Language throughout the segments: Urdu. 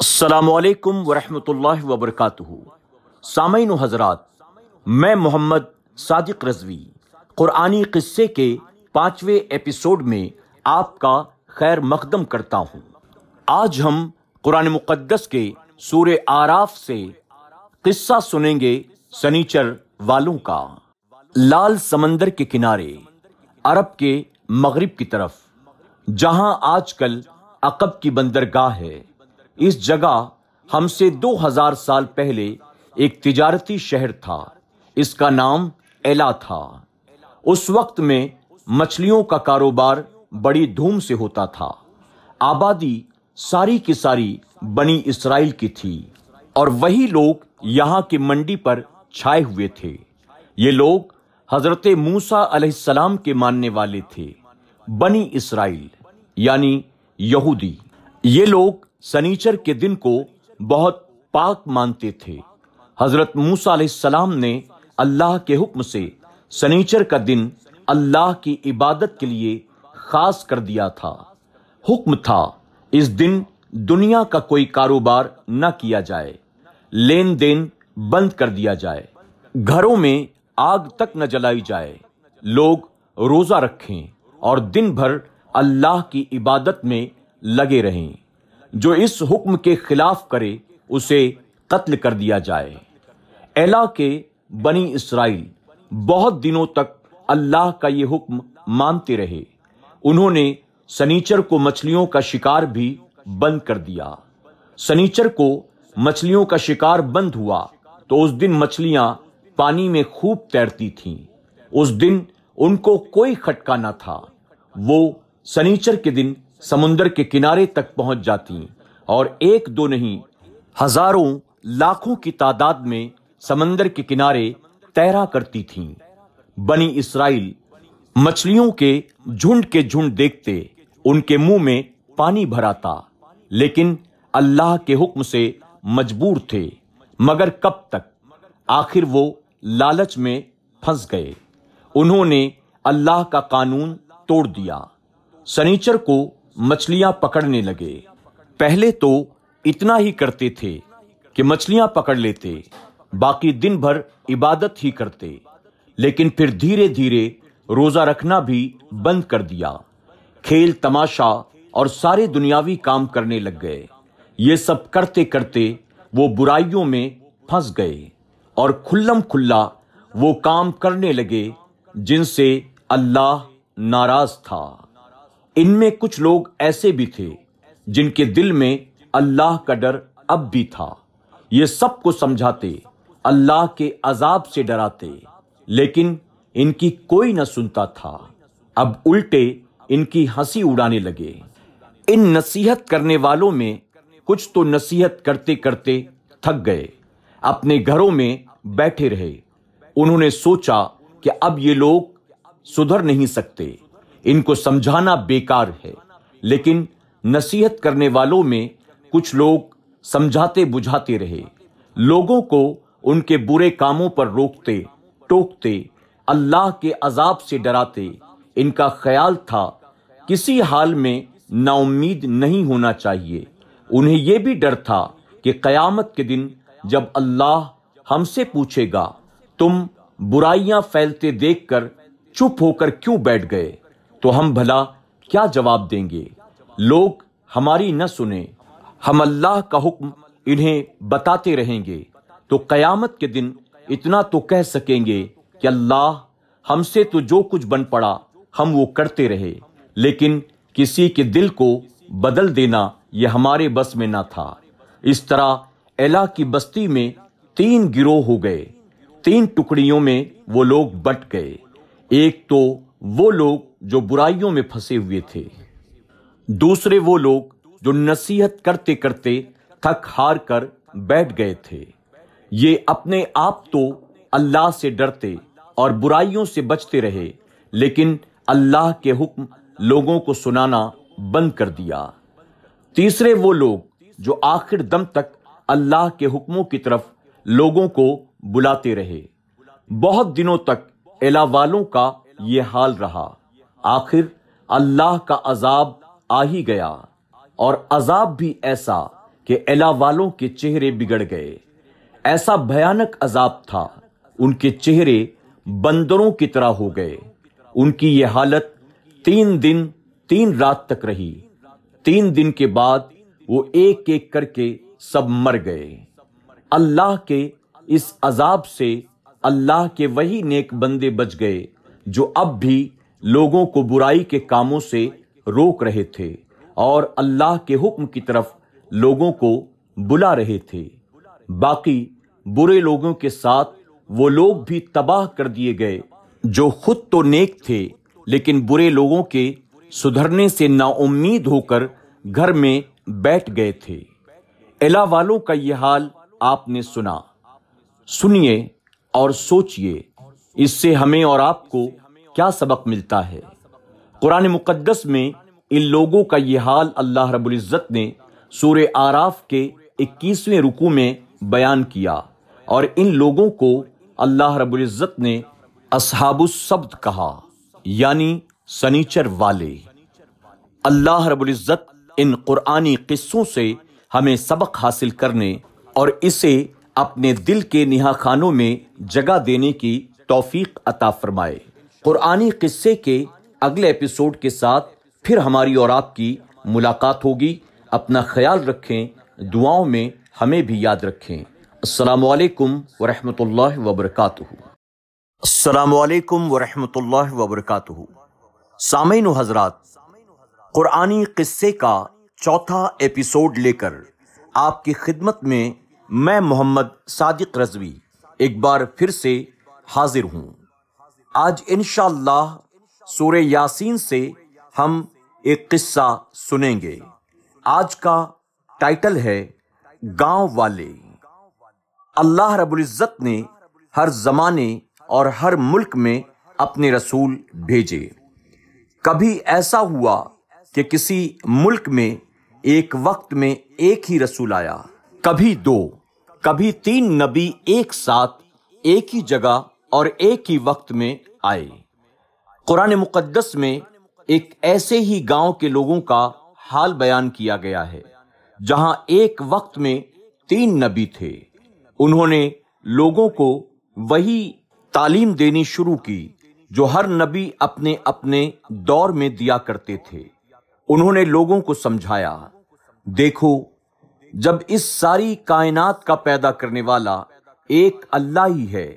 السلام علیکم ورحمۃ اللہ وبرکاتہ۔ سامعین و حضرات، میں محمد صادق رضوی، قرآنی قصے کے پانچویں ایپیسوڈ میں آپ کا خیر مقدم کرتا ہوں۔ آج ہم قرآن مقدس کے سورہ آراف سے قصہ سنیں گے سنیچر والوں کا۔ لال سمندر کے کنارے، عرب کے مغرب کی طرف، جہاں آج کل عقب کی بندرگاہ ہے۔ اس جگہ ہم سے دو ہزار سال پہلے ایک تجارتی شہر تھا۔ اس کا نام ایلا تھا۔ اس وقت میں مچھلیوں کا کاروبار بڑی دھوم سے ہوتا تھا۔ آبادی ساری کی ساری بنی اسرائیل کی تھی اور وہی لوگ یہاں کی منڈی پر چھائے ہوئے تھے۔ یہ لوگ حضرت موسا علیہ السلام کے ماننے والے تھے۔ بنی اسرائیل یعنی یہودی۔ یہ لوگ سنیچر کے دن کو بہت پاک مانتے تھے۔ حضرت موسا علیہ السلام نے اللہ کے حکم سے سنیچر کا دن اللہ کی عبادت کے لیے خاص کر دیا تھا۔ حکم تھا اس دن دنیا کا کوئی کاروبار نہ کیا جائے، لین دین بند کر دیا جائے۔ گھروں میں آگ تک نہ جلائی جائے۔ لوگ روزہ رکھیں اور دن بھر اللہ کی عبادت میں لگے رہیں۔ جو اس حکم کے خلاف کرے، اسے قتل کر دیا جائے۔ ایلا کے بنی اسرائیل بہت دنوں تک اللہ کا یہ حکم مانتے رہے۔ انہوں نے سنیچر کو مچھلیوں کا شکار بھی بند کر دیا۔ سنیچر کو مچھلیوں کا شکار بند ہوا تو اس دن مچھلیاں پانی میں خوب تیرتی تھیں۔ اس دن ان کو کوئی کھٹکا نہ تھا۔ وہ سنیچر کے دن سمندر کے کنارے تک پہنچ جاتی اور ایک دو نہیں، ہزاروں لاکھوں کی تعداد میں سمندر کے کنارے تیرا کرتی تھیں۔ بنی اسرائیل مچھلیوں کے جھنڈ کے جھنڈ دیکھتے، ان کے منہ میں پانی بھراتا، لیکن اللہ کے حکم سے مجبور تھے۔ مگر کب تک؟ آخر وہ لالچ میں پھنس گئے۔ انہوں نے اللہ کا قانون توڑ دیا۔ سنیچر کو مچھلیاں پکڑنے لگے۔ پہلے تو اتنا ہی کرتے تھے کہ مچھلیاں پکڑ لیتے، باقی دن بھر عبادت ہی کرتے۔ لیکن پھر دھیرے دھیرے روزہ رکھنا بھی بند کر دیا۔ کھیل، تماشا اور سارے دنیاوی کام کرنے لگ گئے۔ یہ سب کرتے کرتے وہ برائیوں میں پھنس گئے اور کھلم کھلا وہ کام کرنے لگے جن سے اللہ ناراض تھا۔ ان میں کچھ لوگ ایسے بھی تھے جن کے دل میں اللہ کا ڈر اب بھی تھا۔ یہ سب کو سمجھاتے، اللہ کے عذاب سے ڈراتے، لیکن ان کی کوئی نہ سنتا تھا۔ اب الٹے ان کی ہنسی اڑانے لگے۔ ان نصیحت کرنے والوں میں کچھ تو نصیحت کرتے کرتے تھک گئے۔ اپنے گھروں میں بیٹھے رہے۔ انہوں نے سوچا کہ اب یہ لوگ سدھر نہیں سکتے۔ ان کو سمجھانا بیکار ہے۔ لیکن نصیحت کرنے والوں میں کچھ لوگ سمجھاتے بجھاتے رہے۔ لوگوں کو ان کے برے کاموں پر روکتے، ٹوکتے، اللہ کے عذاب سے ڈراتے۔ ان کا خیال تھا، کسی حال میں نا امید نہیں ہونا چاہیے۔ انہیں یہ بھی ڈر تھا کہ قیامت کے دن جب اللہ ہم سے پوچھے گا، تم برائیاں پھیلتے دیکھ کر چپ ہو کر کیوں بیٹھ گئے؟ تو ہم بھلا کیا جواب دیں گے؟ لوگ ہماری نہ سنیں، ہم اللہ کا حکم انہیں بتاتے رہیں گے۔ تو قیامت کے دن اتنا تو کہہ سکیں گے کہ اللہ ہم سے تو جو کچھ بن پڑا، ہم وہ کرتے رہے۔ لیکن کسی کے دل کو بدل دینا یہ ہمارے بس میں نہ تھا۔ اس طرح ایلا کی بستی میں تین گروہ ہو گئے۔ تین ٹکڑیوں میں وہ لوگ بٹ گئے۔ ایک تو وہ لوگ جو برائیوں میں پھنسے ہوئے تھے۔ دوسرے وہ لوگ جو نصیحت کرتے کرتے تھک ہار کر بیٹھ گئے تھے۔ یہ اپنے آپ تو اللہ سے ڈرتے اور برائیوں سے بچتے رہے، لیکن اللہ کے حکم لوگوں کو سنانا بند کر دیا۔ تیسرے وہ لوگ جو آخر دم تک اللہ کے حکموں کی طرف لوگوں کو بلاتے رہے۔ بہت دنوں تک الا والوں کا یہ حال رہا۔ آخر اللہ کا عذاب آ ہی گیا اور عذاب بھی ایسا کہ الا والوں کے چہرے بگڑ گئے۔ ایسا بھیانک عذاب تھا۔ ان کے چہرے بندروں کی طرح ہو گئے۔ ان کی یہ حالت تین دن، تین رات تک رہی۔ تین دن کے بعد وہ ایک ایک کر کے سب مر گئے۔ اللہ کے اس عذاب سے اللہ کے وہی نیک بندے بچ گئے۔ جو اب بھی لوگوں کو برائی کے کاموں سے روک رہے تھے اور اللہ کے حکم کی طرف لوگوں کو بلا رہے تھے۔ باقی برے لوگوں کے ساتھ وہ لوگ بھی تباہ کر دیے گئے جو خود تو نیک تھے، لیکن برے لوگوں کے سدھرنے سے نا امید ہو کر گھر میں بیٹھ گئے تھے۔ الا والوں کا یہ حال آپ نے سنا۔ سنیے اور سوچئے اس سے ہمیں اور آپ کو کیا سبق ملتا ہے؟ قرآن مقدس میں ان لوگوں کا یہ حال اللہ رب العزت نے سورہ آراف کے اکیسویں رکو میں بیان کیا اور ان لوگوں کو اللہ رب العزت نے اصحاب السبت کہا یعنی سنیچر والے۔ اللہ رب العزت ان قرآنی قصوں سے ہمیں سبق حاصل کرنے اور اسے اپنے دل کے نہا خانوں میں جگہ دینے کی توفیق عطا فرمائے۔ قرآنی قصے کے اگلے ایپیسوڈ کے ساتھ پھر ہماری اور آپ کی ملاقات ہوگی۔ اپنا خیال رکھیں، دعاؤں میں ہمیں بھی یاد رکھیں۔ السلام علیکم ورحمۃ اللہ وبرکاتہ۔ السلام علیکم ورحمۃ اللہ وبرکاتہ۔ سامعین و حضرات، قرآنی قصے کا چوتھا ایپیسوڈ لے کر آپ کی خدمت میں میں محمد صادق رضوی ایک بار پھر سے حاضر ہوں۔ آج انشاءاللہ سورہ یاسین سے ہم ایک قصہ سنیں گے۔ آج کا ٹائٹل ہے گاؤں والے۔ اللہ رب العزت نے ہر زمانے اور ہر ملک میں اپنے رسول بھیجے۔ کبھی ایسا ہوا کہ کسی ملک میں ایک وقت میں ایک ہی رسول آیا۔ کبھی دو، کبھی تین نبی ایک ساتھ ایک ہی جگہ اور ایک ہی وقت میں آئے۔ قرآن مقدس میں ایک ایسے ہی گاؤں کے لوگوں کا حال بیان کیا گیا ہے، جہاں ایک وقت میں تین نبی تھے۔ انہوں نے لوگوں کو وہی تعلیم دینی شروع کی، جو ہر نبی اپنے اپنے دور میں دیا کرتے تھے۔ انہوں نے لوگوں کو سمجھایا، دیکھو، جب اس ساری کائنات کا پیدا کرنے والا ایک اللہ ہی ہے۔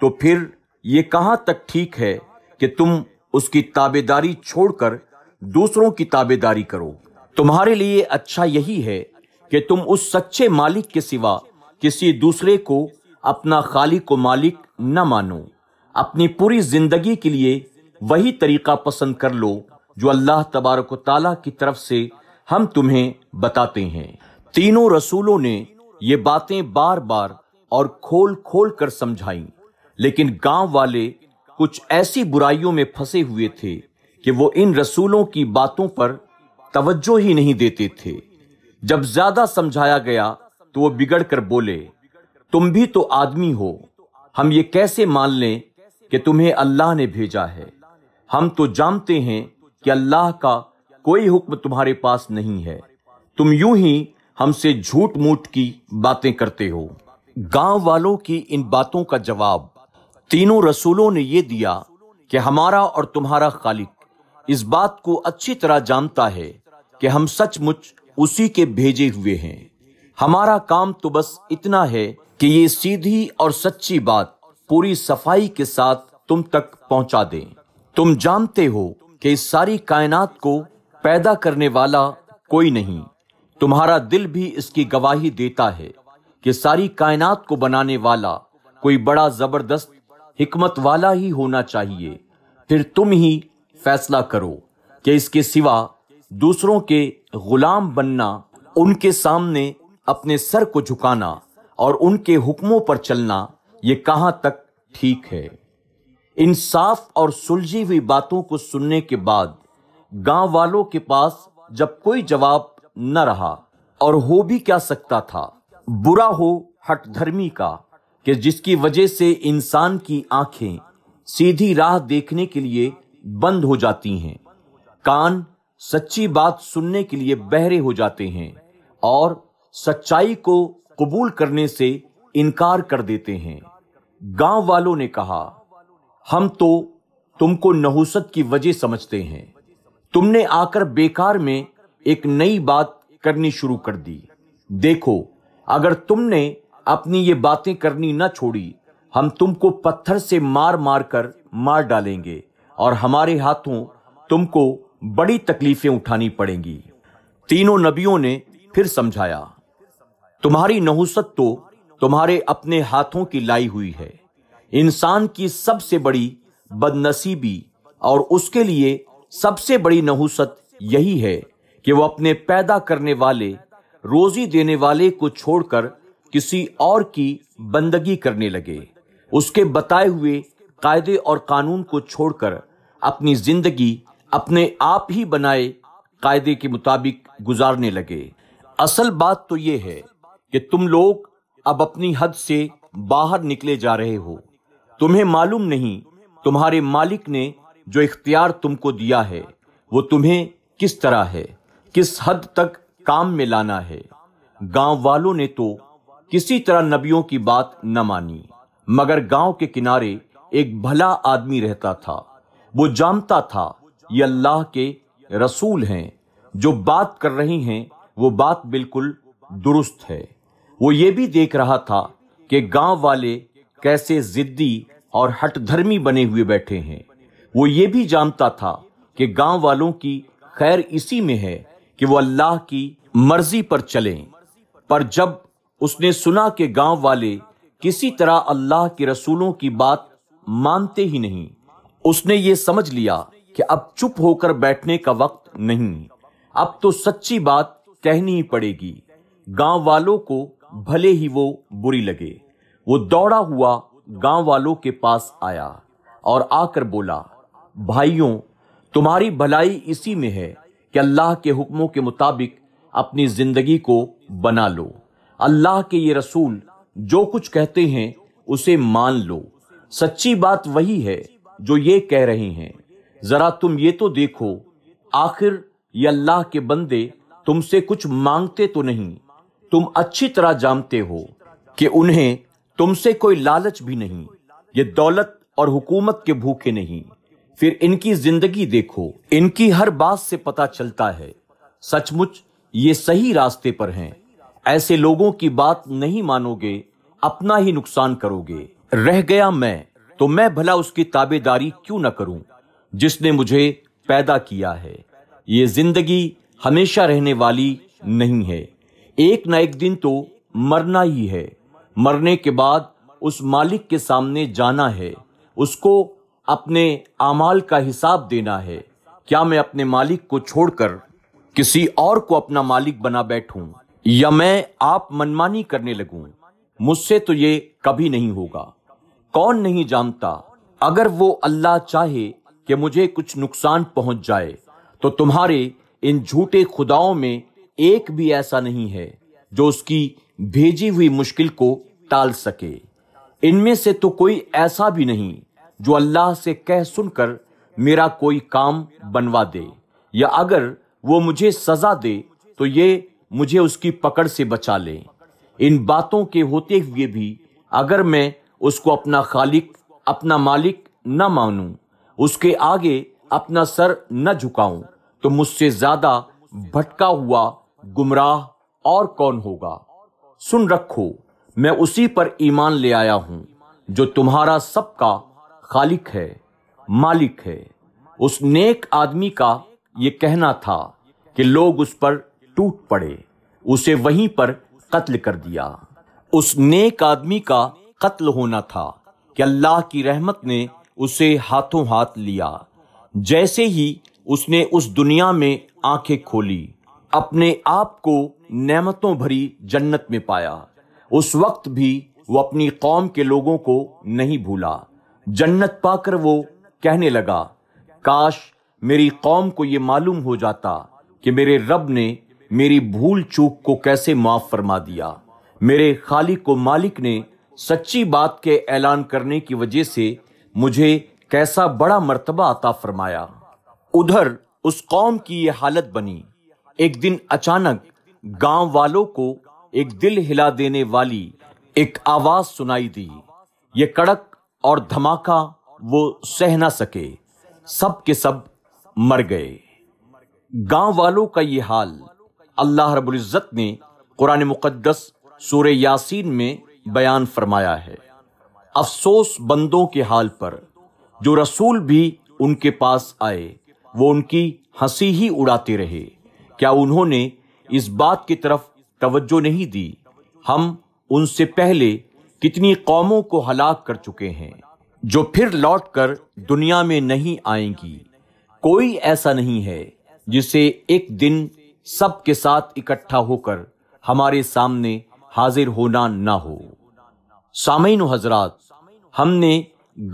تو پھر یہ کہاں تک ٹھیک ہے کہ تم اس کی تابے داری چھوڑ کر دوسروں کی تابے داری کرو؟ تمہارے لیے اچھا یہی ہے کہ تم اس سچے مالک کے سوا کسی دوسرے کو اپنا خالق و مالک نہ مانو۔ اپنی پوری زندگی کے لیے وہی طریقہ پسند کر لو جو اللہ تبارک و تعالیٰ کی طرف سے ہم تمہیں بتاتے ہیں۔ تینوں رسولوں نے یہ باتیں بار بار اور کھول کھول کر سمجھائیں۔ لیکن گاؤں والے کچھ ایسی برائیوں میں پھنسے ہوئے تھے کہ وہ ان رسولوں کی باتوں پر توجہ ہی نہیں دیتے تھے۔ جب زیادہ سمجھایا گیا تو وہ بگڑ کر بولے، تم بھی تو آدمی ہو، ہم یہ کیسے مان لیں کہ تمہیں اللہ نے بھیجا ہے؟ ہم تو جانتے ہیں کہ اللہ کا کوئی حکم تمہارے پاس نہیں ہے۔ تم یوں ہی ہم سے جھوٹ موٹ کی باتیں کرتے ہو۔ گاؤں والوں کی ان باتوں کا جواب تینوں رسولوں نے یہ دیا کہ ہمارا اور تمہارا خالق اس بات کو اچھی طرح جانتا ہے کہ ہم سچ مچ اسی کے بھیجے ہوئے ہیں۔ ہمارا کام تو بس اتنا ہے کہ یہ سیدھی اور سچی بات پوری صفائی کے ساتھ تم تک پہنچا دیں۔ تم جانتے ہو کہ اس ساری کائنات کو پیدا کرنے والا کوئی نہیں۔ تمہارا دل بھی اس کی گواہی دیتا ہے کہ ساری کائنات کو بنانے والا کوئی بڑا زبردست حکمت والا ہی ہونا چاہیے۔ پھر تم ہی فیصلہ کرو کہ اس کے سوا دوسروں کے غلام بننا، ان کے سامنے اپنے سر کو جھکانا اور ان کے حکموں پر چلنا، یہ کہاں تک ٹھیک ہے؟ ان صاف اور سلجھی ہوئی باتوں کو سننے کے بعد گاؤں والوں کے پاس جب کوئی جواب نہ رہا اور ہو بھی کیا سکتا تھا، برا ہو ہٹ دھرمی کا۔ کہ جس کی وجہ سے انسان کی آنکھیں سیدھی راہ دیکھنے کے لیے بند ہو جاتی ہیں، کان سچی بات سننے کے لیے بہرے ہو جاتے ہیں اور سچائی کو قبول کرنے سے انکار کر دیتے ہیں۔ گاؤں والوں نے کہا، ہم تو تم کو نحوست کی وجہ سمجھتے ہیں۔ تم نے آ کر بیکار میں ایک نئی بات کرنی شروع کر دی۔ دیکھو، اگر تم نے اپنی یہ باتیں کرنی نہ چھوڑی، ہم تم کو پتھر سے مار مار کر مار ڈالیں گے اور ہمارے ہاتھوں تم کو بڑی تکلیفیں اٹھانی پڑیں گی۔ تینوں نبیوں نے پھر سمجھایا، تمہاری نحوست تو تمہارے اپنے ہاتھوں کی لائی ہوئی ہے۔ انسان کی سب سے بڑی بد نصیبی اور اس کے لیے سب سے بڑی نحوست یہی ہے کہ وہ اپنے پیدا کرنے والے، روزی دینے والے کو چھوڑ کر کسی اور کی بندگی کرنے لگے۔ اس کے بتائے ہوئے قاعدے اور قانون کو چھوڑ کر اپنی زندگی اپنے آپ ہی بنائے قاعدے کے مطابق گزارنے لگے۔ اصل بات تو یہ ہے کہ تم لوگ اب اپنی حد سے باہر نکلے جا رہے ہو۔ تمہیں معلوم نہیں تمہارے مالک نے جو اختیار تم کو دیا ہے، وہ تمہیں کس طرح ہے، کس حد تک کام میں لانا ہے۔ گاؤں والوں نے تو کسی طرح نبیوں کی بات نہ مانی۔ مگر گاؤں کے کنارے ایک بھلا آدمی رہتا تھا۔ وہ جانتا تھا، یہ اللہ کے رسول ہیں۔ جو بات کر رہی ہیں، وہ بات بالکل درست ہے۔ وہ یہ بھی دیکھ رہا تھا کہ گاؤں والے کیسے زدی اور ہٹ دھرمی بنے ہوئے بیٹھے ہیں۔ وہ یہ بھی جانتا تھا کہ گاؤں والوں کی خیر اسی میں ہے کہ وہ اللہ کی مرضی پر چلیں۔ پر جب اس نے سنا کہ گاؤں والے کسی طرح اللہ کے رسولوں کی بات مانتے ہی نہیں۔ اس نے یہ سمجھ لیا کہ اب چپ ہو کر بیٹھنے کا وقت نہیں۔ اب تو سچی بات کہنی ہی پڑے گی۔ گاؤں والوں کو بھلے ہی وہ بری لگے۔ وہ دوڑا ہوا گاؤں والوں کے پاس آیا اور آ کر بولا، بھائیوں، تمہاری بھلائی اسی میں ہے کہ اللہ کے حکموں کے مطابق اپنی زندگی کو بنا لو۔ اللہ کے یہ رسول جو کچھ کہتے ہیں اسے مان لو۔ سچی بات وہی ہے جو یہ کہہ رہے ہیں۔ ذرا تم یہ تو دیکھو، آخر یہ اللہ کے بندے تم سے کچھ مانگتے تو نہیں۔ تم اچھی طرح جانتے ہو کہ انہیں تم سے کوئی لالچ بھی نہیں۔ یہ دولت اور حکومت کے بھوکے نہیں۔ پھر ان کی زندگی دیکھو، ان کی ہر بات سے پتا چلتا ہے۔ سچ مچ یہ صحیح راستے پر ہیں۔ ایسے لوگوں کی بات نہیں مانو گے اپنا ہی نقصان کرو گے رہ گیا میں، تو میں بھلا اس کی تابے داری کیوں نہ کروں؟ جس نے مجھے پیدا کیا ہے۔ یہ زندگی ہمیشہ رہنے والی نہیں ہے۔ ایک نہ ایک دن تو مرنا ہی ہے۔ مرنے کے بعد اس مالک کے سامنے جانا ہے۔ اس کو اپنے اعمال کا حساب دینا ہے۔ کیا میں اپنے مالک کو چھوڑ کر کسی اور کو اپنا مالک بنا بیٹھوں؟ یا میں آپ منمانی کرنے لگوں، مجھ سے تو یہ کبھی نہیں ہوگا۔ کون نہیں جانتا، اگر وہ اللہ چاہے کہ مجھے کچھ نقصان پہنچ جائے، تو تمہارے ان جھوٹے خداؤں میں ایک بھی ایسا نہیں ہے جو اس کی بھیجی ہوئی مشکل کو ٹال سکے۔ ان میں سے تو کوئی ایسا بھی نہیں جو اللہ سے کہہ سن کر میرا کوئی کام بنوا دے، یا اگر وہ مجھے سزا دے، تو یہ مجھے اس کی پکڑ سے بچا لے ان باتوں کے ہوتے ہوئے بھی اگر میں اس کو اپنا خالق، اپنا مالک نہ مانوں، اس کے آگے اپنا سر نہ جھکاؤں، تو مجھ سے زیادہ بھٹکا ہوا گمراہ اور کون ہوگا؟ سن رکھو، میں اسی پر ایمان لے آیا ہوں، جو تمہارا سب کا خالق ہے، مالک ہے۔ اس نیک آدمی کا یہ کہنا تھا کہ لوگ اس پر ٹوٹ پڑے۔ اسے وہیں پر قتل کر دیا۔ اس نیک آدمی کا قتل ہونا تھا کہ اللہ کی رحمت نے اسے ہاتھوں ہاتھ لیا۔ جیسے ہی اس نے اس دنیا میں آنکھیں کھولی، اپنے آپ کو نعمتوں بھری جنت میں پایا۔ اس وقت بھی وہ اپنی قوم کے لوگوں کو نہیں بھولا۔ جنت پا کر وہ کہنے لگا، کاش میری قوم کو یہ معلوم ہو جاتا کہ میرے رب نے میری بھول چوک کو کیسے معاف فرما دیا؟ میرے خالق و مالک نے سچی بات کے اعلان کرنے کی وجہ سے مجھے کیسا بڑا مرتبہ عطا فرمایا۔ ادھر اس قوم کی یہ حالت بنی۔ ایک دن اچانک گاؤں والوں کو ایک دل ہلا دینے والی ایک آواز سنائی دی۔ یہ کڑک اور دھماکہ وہ سہ نہ سکے۔ سب کے سب مر گئے۔ گاؤں والوں کا یہ حال اللہ رب العزت نے قرآن مقدس سور یاسین میں بیان فرمایا ہے۔ افسوس بندوں کے حال پر جو رسول بھی ان کے پاس آئے، وہ ان کی ہنسی ہی اڑاتے رہے۔ کیا انہوں نے اس بات کی طرف توجہ نہیں دی؟ ہم ان سے پہلے کتنی قوموں کو ہلاک کر چکے ہیں جو پھر لوٹ کر دنیا میں نہیں آئیں گی۔ کوئی ایسا نہیں ہے جسے ایک دن سب کے ساتھ اکٹھا ہو کر ہمارے سامنے حاضر ہونا نہ ہو۔ سامعین و حضرات، ہم نے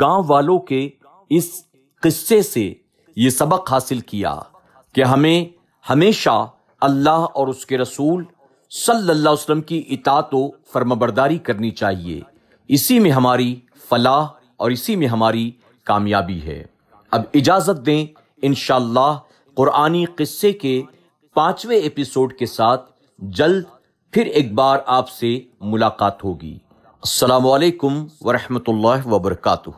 گاؤں والوں کے اس قصے سے یہ سبق حاصل کیا کہ ہمیں ہمیشہ اللہ اور اس کے رسول صلی اللہ علیہ وسلم کی اطاعت و فرمبرداری کرنی چاہیے۔ اسی میں ہماری فلاح اور اسی میں ہماری کامیابی ہے۔ اب اجازت دیں انشاءاللہ قرآنی قصے کے پانچویں ایپیسوڈ کے ساتھ جلد پھر ایک بار آپ سے ملاقات ہوگی۔ السلام علیکم ورحمۃ اللہ وبرکاتہ۔